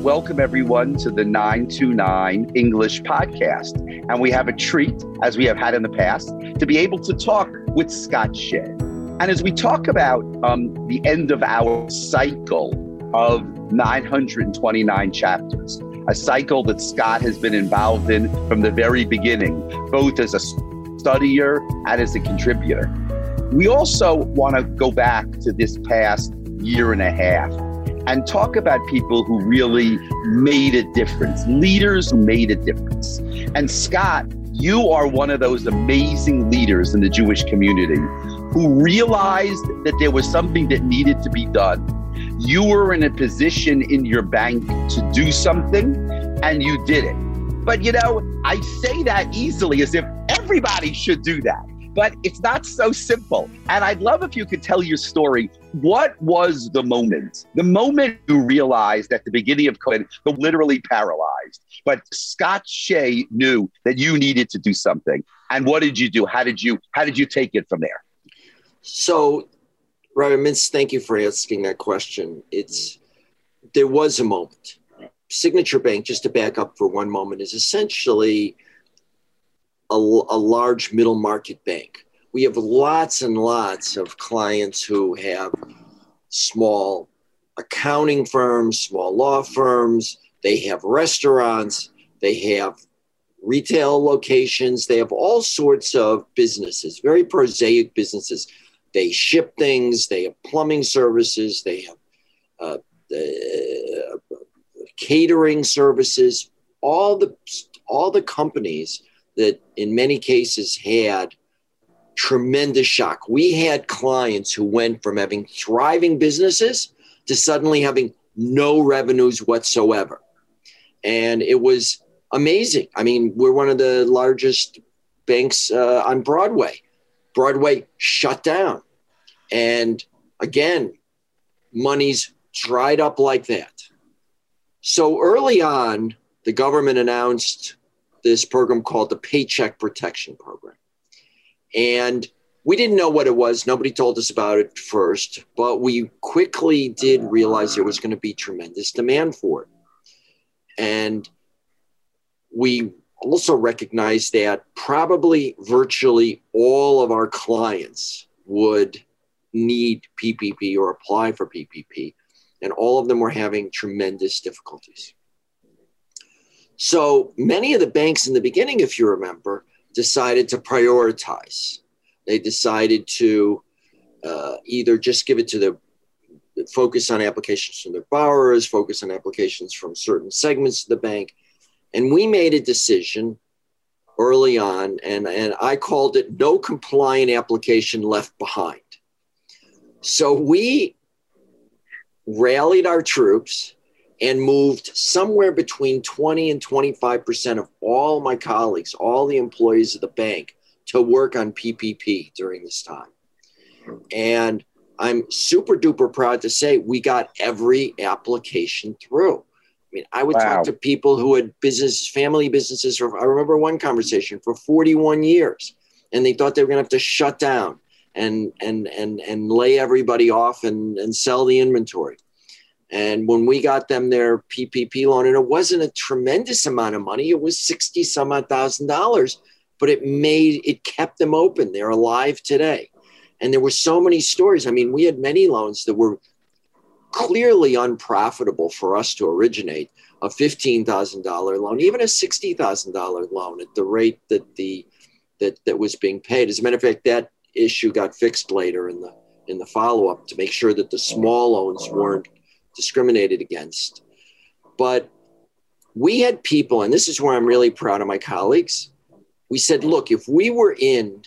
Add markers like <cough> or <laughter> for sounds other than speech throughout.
Welcome, everyone, to the 929 English podcast. And we have a treat, as we have had in the past, to be able to talk with Scott Shay. And as we talk about um, the end of our cycle of 929 chapters, a cycle that Scott has been involved in from the very beginning, both as a studier and as a contributor. We also want to go back to this past year and a half and talk about people who really made a difference, leaders who made a difference. And Scott, you are one of those amazing leaders in the Jewish community who realized that there was something that needed to be done. You were in a position in your bank to do something and you did it. But you know, I say that easily as if everybody should do that but it's not so simple. And I'd love if you could tell your story. What was the moment? The moment you realized at the beginning of COVID, the literally paralyzed. But Scott Shay knew that you needed to do something. And what did you do? How did you how did you take it from there? So, Rabbi Mintz, thank you for asking that question. It's there was a moment. Signature Bank, just to back up for one moment, is essentially a, a large middle market bank. We have lots and lots of clients who have small accounting firms, small law firms, they have restaurants, they have retail locations, they have all sorts of businesses, very prosaic businesses. They ship things, they have plumbing services, they have uh, uh, catering services, all the all the companies that in many cases had tremendous shock. We had clients who went from having thriving businesses to suddenly having no revenues whatsoever. And it was amazing. I mean, we're one of the largest banks uh, on Broadway. Broadway shut down. And again, money's dried up like that. So early on, the government announced this program called the Paycheck Protection Program. And we didn't know what it was. Nobody told us about it first, but we quickly did realize there was going to be tremendous demand for it. And we also recognized that probably virtually all of our clients would need PPP or apply for PPP, and all of them were having tremendous difficulties. So many of the banks in the beginning, if you remember, decided to prioritize. They decided to uh, either just give it to the focus on applications from their borrowers, focus on applications from certain segments of the bank. And we made a decision early on, and, and I called it no compliant application left behind. So we rallied our troops and moved somewhere between 20 and 25% of all my colleagues, all the employees of the bank, to work on PPP during this time. And I'm super duper proud to say we got every application through. I mean, I would wow. talk to people who had business, family businesses. For, I remember one conversation for 41 years, and they thought they were going to have to shut down and and and and lay everybody off and and sell the inventory. And when we got them their PPP loan, and it wasn't a tremendous amount of money, it was 60 some odd thousand dollars, but it made it kept them open. They're alive today. And there were so many stories. I mean, we had many loans that were clearly unprofitable for us to originate a $15,000 loan, even a $60,000 loan at the rate that the that, that was being paid. As a matter of fact, that issue got fixed later in the in the follow up to make sure that the small loans weren't discriminated against. But we had people, and this is where I'm really proud of my colleagues. We said, look, if we were in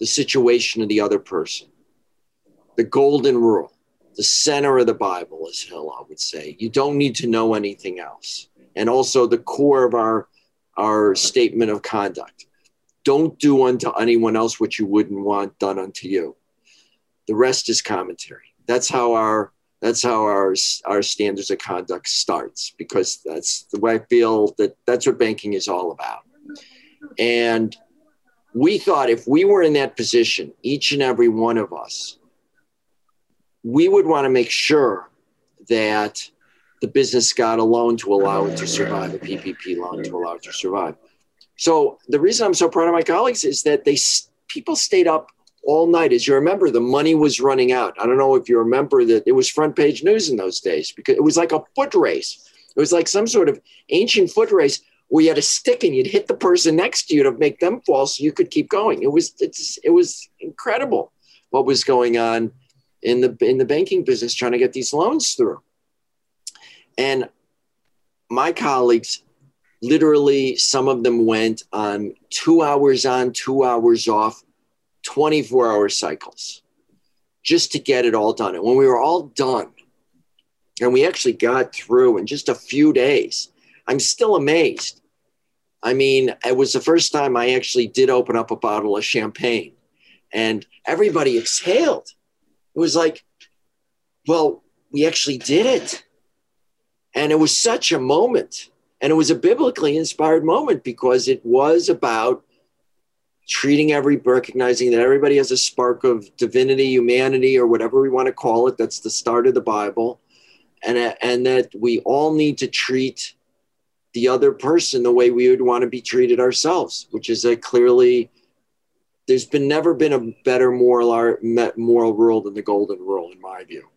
the situation of the other person, the golden rule, the center of the Bible, as Hillel would say, you don't need to know anything else. And also the core of our, our statement of conduct don't do unto anyone else what you wouldn't want done unto you. The rest is commentary. That's how our that's how our our standards of conduct starts because that's the way I feel that that's what banking is all about. And we thought if we were in that position, each and every one of us, we would want to make sure that the business got a loan to allow it to survive, a PPP loan to allow it to survive. So the reason I'm so proud of my colleagues is that they people stayed up all night. As you remember, the money was running out. I don't know if you remember that it was front page news in those days because it was like a foot race. It was like some sort of ancient foot race where you had a stick and you'd hit the person next to you to make them fall so you could keep going. It was it's, it was incredible what was going on in the in the banking business trying to get these loans through. And my colleagues literally some of them went on 2 hours on, 2 hours off, 24 hour cycles just to get it all done. And when we were all done and we actually got through in just a few days, I'm still amazed. I mean, it was the first time I actually did open up a bottle of champagne and everybody exhaled. It was like, well, we actually did it. And it was such a moment. And it was a biblically inspired moment because it was about treating every, recognizing that everybody has a spark of divinity, humanity, or whatever we want to call it. That's the start of the Bible. And, and that we all need to treat the other person the way we would want to be treated ourselves, which is a clearly there's been never been a better moral art moral rule than the golden rule in my view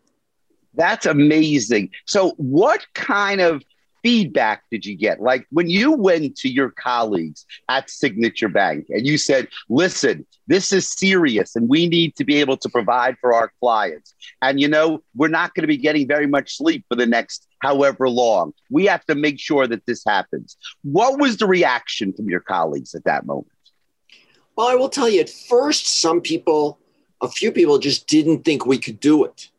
that's amazing so what kind of feedback did you get? Like when you went to your colleagues at signature bank and you said listen this is serious and we need to be able to provide for our clients. And you know we're not going to be getting very much sleep for the next however long. We have to make sure that this happens. What was the reaction from your colleagues at that moment? Well, I will tell you, at first, some people, a few people just didn't think we could do it.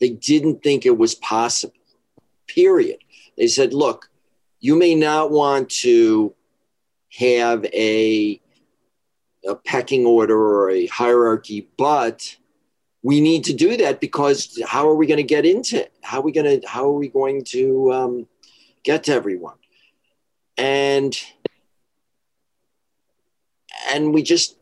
They didn't think it was possible, period. They said, look, you may not want to have a, a pecking order or a hierarchy, but we need to do that because how are we going to get into it? How are we going to, how are we going to um, get to everyone? And and we just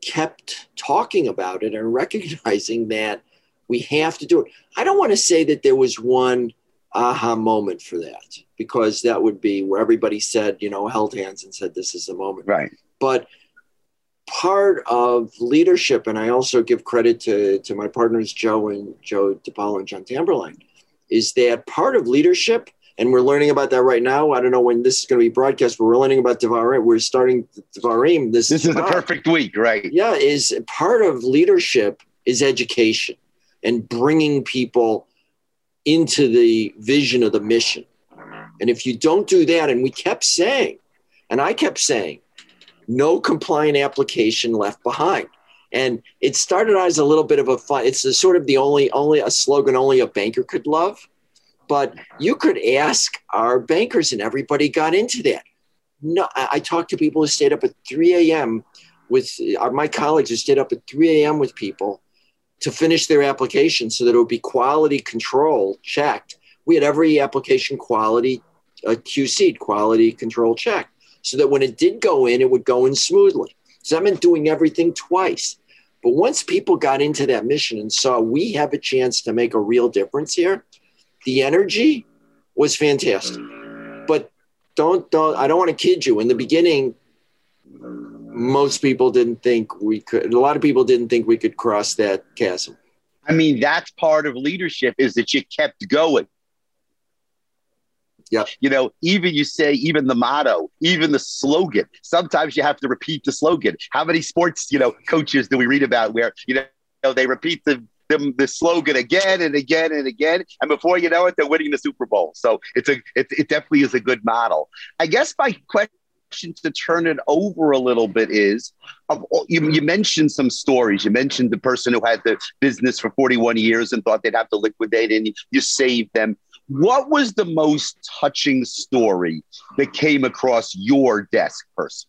kept talking about it and recognizing that we have to do it. I don't want to say that there was one aha moment for that because that would be where everybody said, you know, held hands and said, this is the moment. Right. But part of leadership, and I also give credit to, to my partners, Joe and Joe DePaolo and John Tamberlane, is that part of leadership and we're learning about that right now. I don't know when this is going to be broadcast, but we're learning about Devarim. We're starting Devarim. This, this is the perfect week, right? Yeah, is part of leadership is education and bringing people into the vision of the mission. And if you don't do that, and we kept saying, and I kept saying, no compliant application left behind. And it started out as a little bit of a fun. It's a sort of the only only a slogan only a banker could love but you could ask our bankers, and everybody got into that. No, I, I talked to people who stayed up at 3 a.m. with uh, my colleagues who stayed up at 3 a.m. with people to finish their application so that it would be quality control checked. We had every application quality uh, QC'd, quality control checked, so that when it did go in, it would go in smoothly. So that meant doing everything twice. But once people got into that mission and saw we have a chance to make a real difference here, the energy was fantastic. But don't don't I don't want to kid you. In the beginning, most people didn't think we could. A lot of people didn't think we could cross that chasm. I mean, that's part of leadership is that you kept going. Yeah. You know, even you say, even the motto, even the slogan. Sometimes you have to repeat the slogan. How many sports, you know, coaches do we read about where, you know, they repeat the them the slogan again and again and again, and before you know it, they're winning the Super Bowl. So it's a it, it definitely is a good model. I guess my question to turn it over a little bit is of you, you mentioned some stories. You mentioned the person who had the business for 41 years and thought they'd have to liquidate and you saved them. What was the most touching story that came across your desk, person?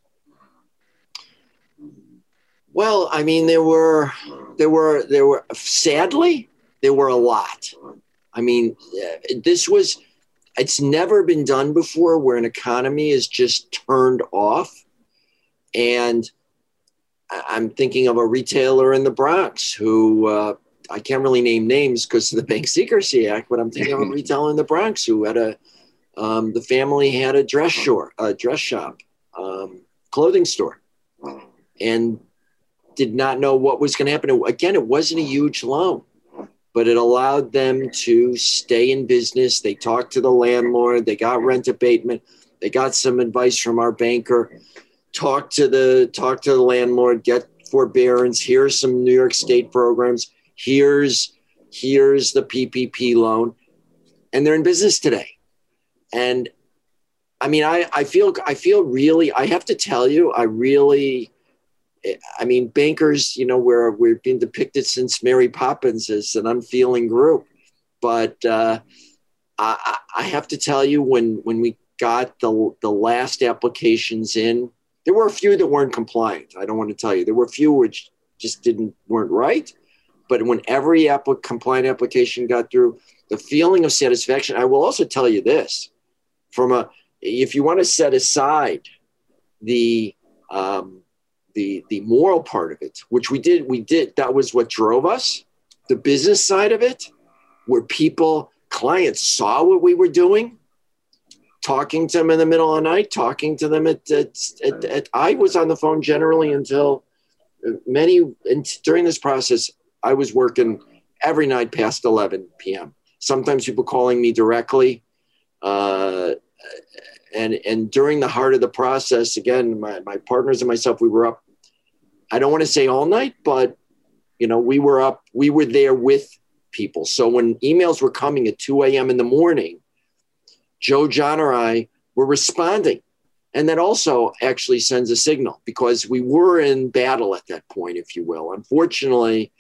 Well, I mean, there were, there were, there were. Sadly, there were a lot. I mean, uh, this was. It's never been done before, where an economy is just turned off, and I'm thinking of a retailer in the Bronx who uh, I can't really name names because of the Bank Secrecy Act, but I'm thinking of a <laughs> retailer in the Bronx who had a um, the family had a dress store, a dress shop, um, clothing store, and did not know what was going to happen. Again, it wasn't a huge loan, but it allowed them to stay in business. They talked to the landlord. They got rent abatement. They got some advice from our banker. Talk to the talk to the landlord. Get forbearance. Here's some New York State programs. Here's here's the PPP loan, and they're in business today. And I mean, I, I feel I feel really. I have to tell you, I really. I mean, bankers, you know, where we've been depicted since Mary Poppins as an unfeeling group, but uh, I, I have to tell you, when when we got the the last applications in, there were a few that weren't compliant. I don't want to tell you. There were a few which just didn't weren't right. But when every compliant application got through, the feeling of satisfaction. I will also tell you this: from a if you want to set aside the um, the the moral part of it, which we did, we did. That was what drove us. The business side of it, where people, clients saw what we were doing, talking to them in the middle of the night, talking to them at, at, at, at I was on the phone generally until many and during this process, I was working every night past 11 p.m. Sometimes people calling me directly. Uh, and and during the heart of the process, again, my, my partners and myself, we were up. I don't want to say all night, but you know, we were up. We were there with people. So when emails were coming at 2 a.m. in the morning, Joe, John, or I were responding. And that also actually sends a signal because we were in battle at that point, if you will. Unfortunately,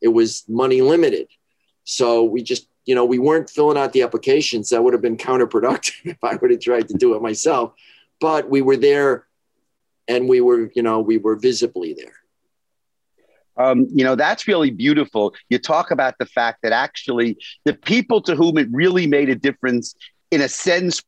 it was money limited. So we just you know, we weren't filling out the applications. That would have been counterproductive <laughs> if I would have tried to do it myself. But we were there and we were, you know, we were visibly there. Um, you know, that's really beautiful. You talk about the fact that actually the people to whom it really made a difference, in a sense,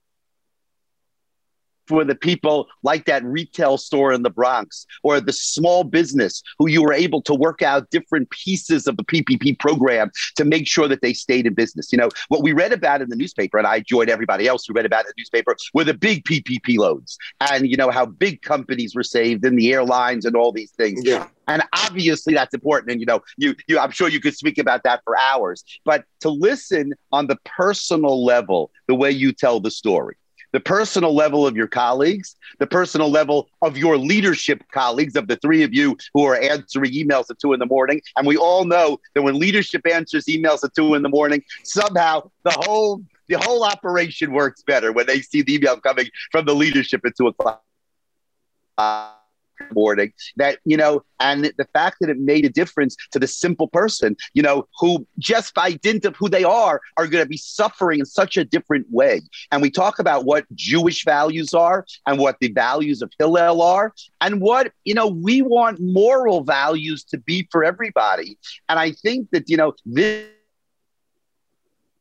for the people like that retail store in the Bronx or the small business who you were able to work out different pieces of the PPP program to make sure that they stayed in business. You know, what we read about in the newspaper, and I joined everybody else who read about it in the newspaper, were the big PPP loans and, you know, how big companies were saved and the airlines and all these things. Yeah. And obviously that's important. And, you know, you, you, I'm sure you could speak about that for hours, but to listen on the personal level, the way you tell the story the personal level of your colleagues, the personal level of your leadership colleagues, of the three of you who are answering emails at two in the morning. And we all know that when leadership answers emails at two in the morning, somehow the whole the whole operation works better when they see the email coming from the leadership at two o'clock. Uh, morning that you know and the fact that it made a difference to the simple person you know who just by dint of who they are are going to be suffering in such a different way. And we talk about what jewish values are and what the values of hillel are and what you know we want moral values to be for everybody. And i think that you know this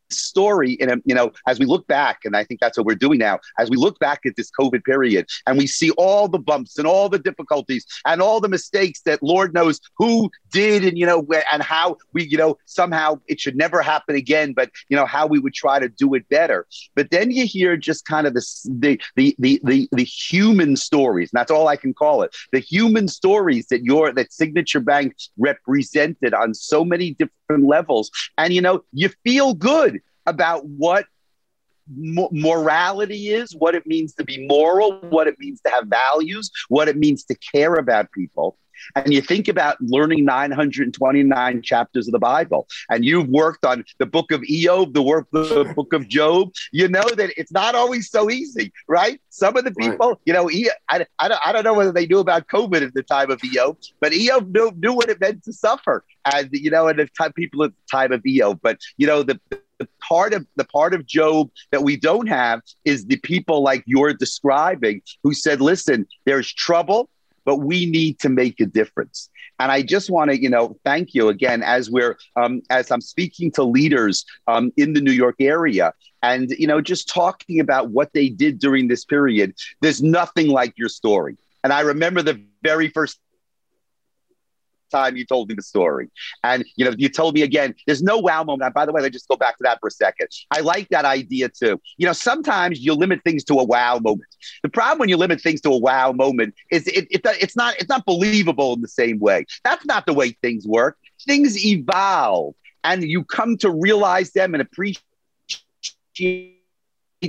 story in a, you know, as we look back, and I think that's what we're doing now, as we look back at this COVID period and we see all the bumps and all the difficulties and all the mistakes that Lord knows who did and, you know, and how we, you know, somehow it should never happen again, but, you know, how we would try to do it better. But then you hear just kind of the, the, the, the, the, the human stories, and that's all I can call it, the human stories that your, that Signature Bank represented on so many different levels. And, you know, you feel good about what morality is, what it means to be moral, what it means to have values, what it means to care about people. And you think about learning 929 chapters of the Bible, and you've worked on the book of Iyov, the work the <laughs> book of Job, you know that it's not always so easy, right? Some of the people, right. you know, I, I, don't, I don't know whether they knew about COVID at the time of Iyov, but Iyov knew, knew what it meant to suffer. And, you know, and the time, people at the time of Iyov. But, you know, the, the part of the part of Job that we don't have is the people like you're describing who said, "Listen, there's trouble, but we need to make a difference." And I just want to, you know, thank you again as we're um, as I'm speaking to leaders um, in the New York area, and you know, just talking about what they did during this period. There's nothing like your story. And I remember the very first time you told me the story. And you know, you told me again, there's no wow moment. By the way, let's just go back to that for a second. I like that idea too. You know, sometimes you limit things to a wow moment. The problem when you limit things to a wow moment is it, it it's not it's not believable in the same way. That's not the way things work. Things evolve and you come to realize them and appreciate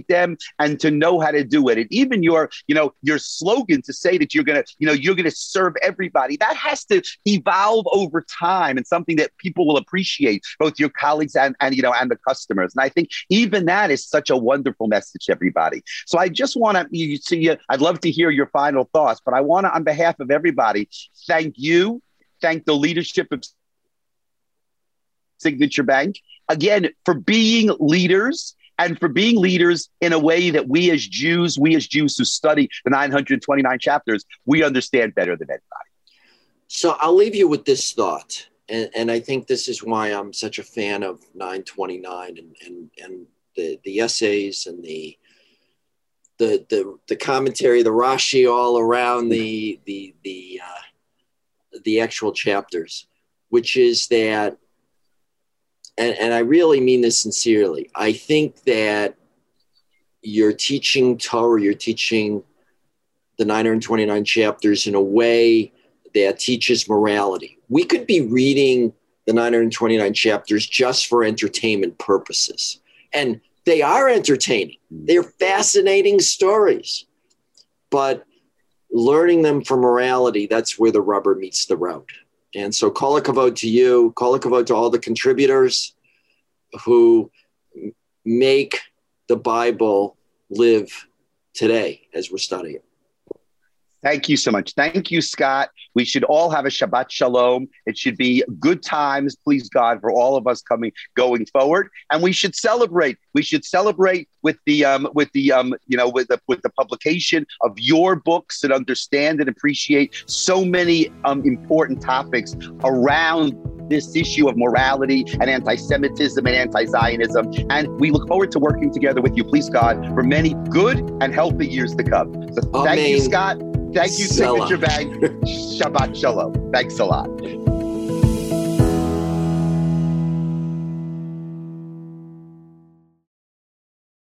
them and to know how to do it. And even your, you know, your slogan to say that you're gonna, you know, you're gonna serve everybody, that has to evolve over time and something that people will appreciate, both your colleagues and, and you know, and the customers. And I think even that is such a wonderful message everybody. So I just want to you see you, I'd love to hear your final thoughts, but I want to, on behalf of everybody, thank you, thank the leadership of Signature Bank. Again, for being leaders and for being leaders in a way that we as Jews, we as Jews who study the 929 chapters, we understand better than anybody. So I'll leave you with this thought. And, and I think this is why I'm such a fan of 929 and, and, and the, the essays and the, the, the, the commentary, the Rashi all around the, the, the, uh, the actual chapters, which is that and, and I really mean this sincerely. I think that you're teaching Torah, you're teaching the 929 chapters in a way that teaches morality. We could be reading the 929 chapters just for entertainment purposes. And they are entertaining, they're fascinating stories. But learning them for morality, that's where the rubber meets the road. And so, kol hakavod to you, kol hakavod to all the contributors who make the Bible live today as we're studying. Thank you so much. Thank you, Scott. We should all have a Shabbat Shalom. It should be good times, please God, for all of us coming going forward. And we should celebrate. We should celebrate with the um, with the um, you know with the with the publication of your books and understand and appreciate so many um, important topics around this issue of morality and anti-Semitism and anti-Zionism. And we look forward to working together with you, please God, for many good and healthy years to come. So thank Amen. you, Scott. Thank you, Signature Bank. Shabbat Shalom. Thanks a lot.